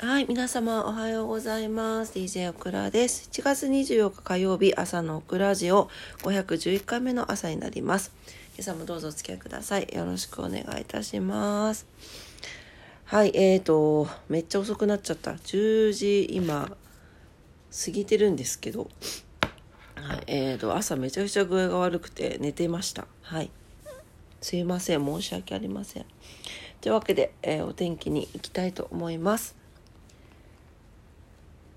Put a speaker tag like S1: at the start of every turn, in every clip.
S1: はい、皆様おはようございます。DJ オクラです。7月24日火曜日朝のオクラジオ511回目の朝になります。今朝もどうぞお付き合いください。よろしくお願いいたします。はい、えーと、めっちゃ遅くなっちゃった。10時今過ぎてるんですけど、はい、えーと、朝めちゃくちゃ具合が悪くて寝てました。はい。すいません、申し訳ありません。というわけで、えーお天気に行きたいと思います。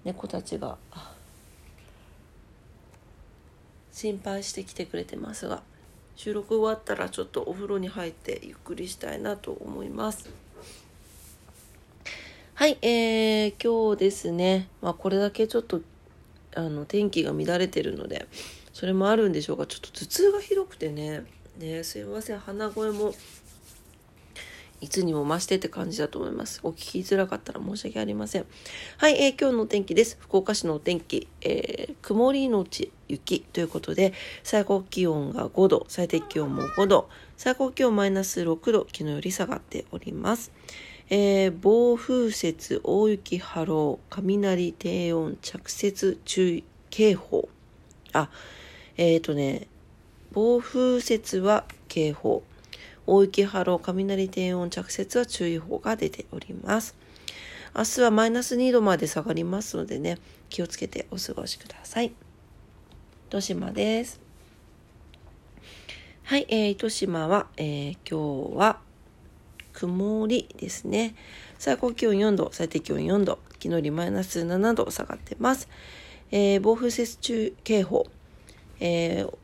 S1: 猫たちが心配してきてくれてますが収録終わったらちょっとお風呂に入ってゆっくりしたいなと思います。はいえー、今日ですねまあこれだけちょっとあの天気が乱れてるのでそれもあるんでしょうかちょっと頭痛がひどくてねねすいません鼻声もいつにも増してって感じだと思います。お聞きづらかったら申し訳ありません。はい、えー今日のお天気です。福岡市のお天気、えー曇りのち雪ということで、最高気温が5度、最低気温も5度、最高気温マイナス6度、昨日より下がっております。えー暴風雪、大雪、波浪、雷、低温、着雪注意警報。あ、えっ、とね、暴風雪は警報。大雪波浪雷低温着雪は注意報が出ております。明日はマイナス2度まで下がりますのでね気をつけてお過ごしください。糸島です。はい、えー、糸島は、えー今日は曇りですね。最高気温4度最低気温4度昨日よりマイナス7度下がってます、えー暴風雪中警報、えー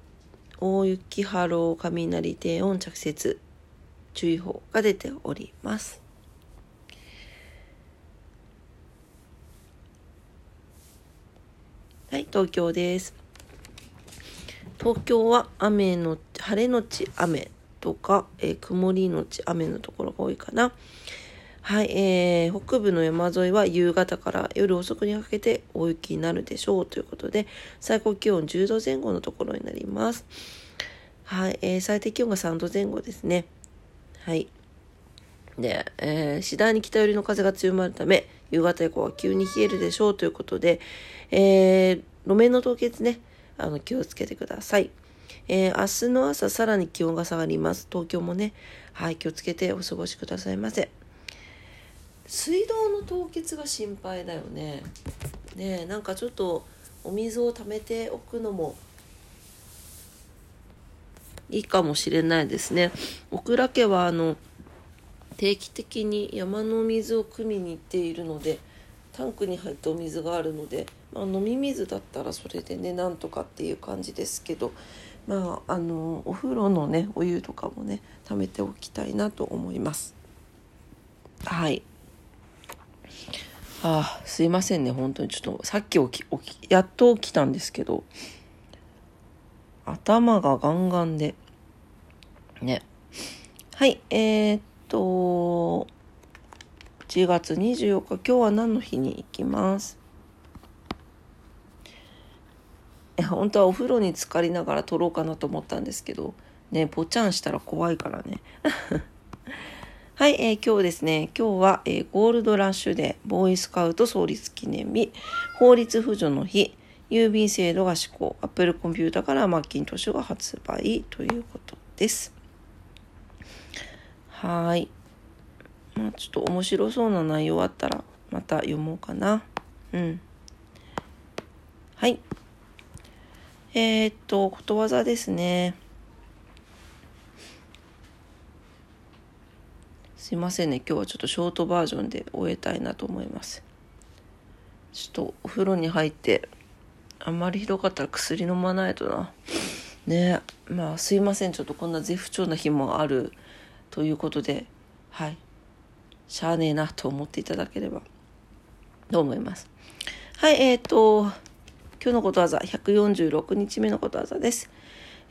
S1: 大雪波浪雷低温着雪。注意報が出ております。はい東京です。東京は雨の晴れのち雨とか、えー曇りのち雨のところが多いかな。はい、えー北部の山沿いは夕方から夜遅くにかけて大雪になるでしょうということで最高気温10度前後のところになります。はい、えー最低気温が3度前後ですね。はい。で、えー次第に北寄りの風が強まるため、夕方以降は急に冷えるでしょうということで、えー路面の凍結ね、あの、気をつけてください。えー明日の朝さらに気温が下がります。東京もね、はい、気をつけてお過ごしくださいませ。水道の凍結が心配だよね。ねなんかちょっとお水を溜めておくのもいいかもしれないですね。小倉家はあの定期的に山の水を汲みに行っているのでタンクに入ったお水があるので、まあ、飲み水だったらそれでねなんとかっていう感じですけどまああのお風呂のねお湯とかもね貯めておきたいなと思います。はいあすいませんね本当にちょっとさっき起きやっと起きたんですけど頭がガンガンで。ね。はい、えー、っと、1月24日、今日は何の日に行きます？本当はお風呂に浸かりながら撮ろうかなと思ったんですけど、ね、ぽちゃんしたら怖いからね。はい、えー今日ですね、今日は、えーゴールドラッシュデー、ボーイスカウト創立記念日、法律扶助の日、郵便制度が施行、アップルコンピュータからマッキントッシュが発売ということです。はい。まあ、ちょっと面白そうな内容あったら、また読もうかな。うん。はい。えー、っと、ことわざですね。すいませんね。今日はちょっとショートバージョンで終えたいなと思います。ちょっとお風呂に入って、あんまりひどかったら薬飲まないとな。ねまあすいません。ちょっとこんな絶不調な日もあるということで、はい。しゃあねえなと思っていただければと思います。はい、えっ、と、今日のことわざ、146日目のことわざです。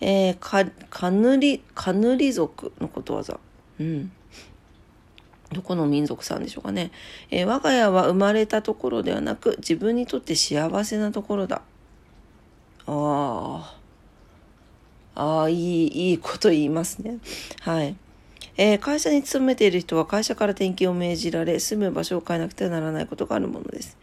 S1: えー、か、かぬり、かぬり族のことわざ。うん。どこの民族さんでしょうかね。えー我が家は生まれたところではなく、自分にとって幸せなところだ。ああ。ああ、いい、いいこと言いますね。はい。えー、会社に勤めている人は会社から転勤を命じられ、住む場所を変えなくてはならないことがあるものです。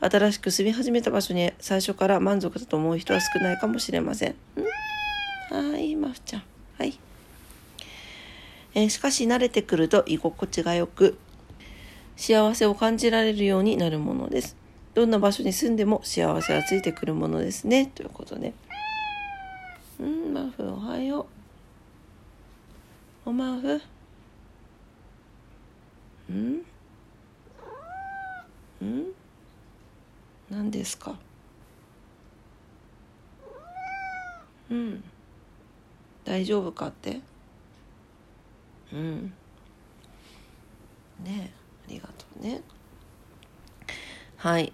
S1: 新しく住み始めた場所に最初から満足だと思う人は少ないかもしれません。んはい、まふちゃん。はい。えー、しかし慣れてくると居心地が良く、幸せを感じられるようになるものです。どんな場所に住んでも幸せはついてくるものですね。ということで。うん、マフおはよう。おマフう。ん？うん？何ですか？うん大丈夫かって？うんねありがとうねはい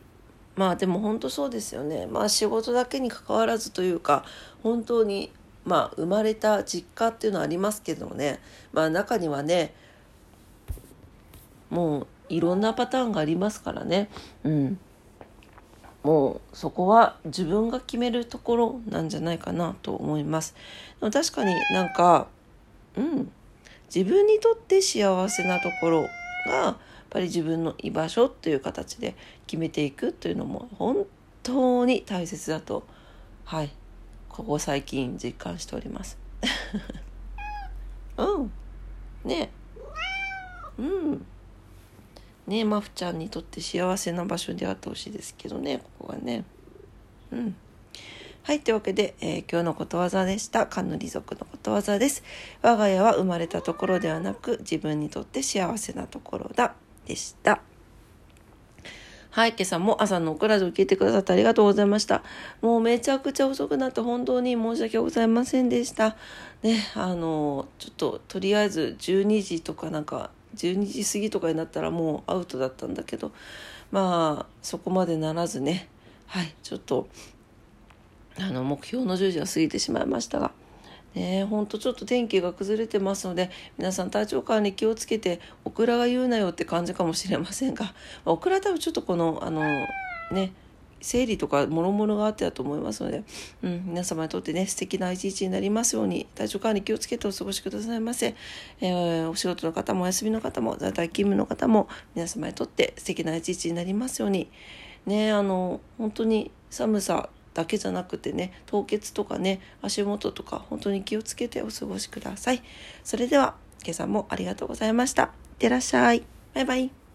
S1: まあでも本当そうですよね。まあ仕事だけにかかわらずというか本当にまあ生まれた実家っていうのはありますけどね。まあ中にはねもういろんなパターンがありますからね。うん。もうそこは自分が決めるところなんじゃないかなと思います。でも確かになんか、うん、自分にとって幸せなところがっぱり自分の居場所っていう形で決めていくというのも本当に大切だとはいここ最近実感しております。うんね。うん。ねマフちゃんにとって幸せな場所であってほしいですけどねここはね。うん。はいというわけで、えー、今日のことわざでした。カヌリ族のことわざです。我が家は生まれたところではなく自分にとって幸せなところだ。でしたはい、今朝も朝のオクラジオ聞いてくださってありがとうございました。もうめちゃくちゃ遅くなって本当に申し訳ございませんでした。ね、あの、ちょっととりあえず12時とかなんか12時過ぎとかになったらもうアウトだったんだけどまあそこまでならずねはいちょっとあの目標の10時は過ぎてしまいましたが。ね、ほんとちょっと天気が崩れてますので皆さん体調管理気をつけてオクラが言うなよって感じかもしれませんがオクラ多分ちょっとこのあのね整理とか諸々があってだと思いますので、うん、皆様にとってね素敵な一日になりますように体調管理気をつけてお過ごしくださいませ、えー、お仕事の方もお休みの方も在宅勤務の方も皆様にとって素敵な一日になりますように。ねあの本当に寒さだけじゃなくてね凍結とかね足元とか本当に気をつけてお過ごしください。それでは今朝もありがとうございました。いってらっしゃい。バイバイ。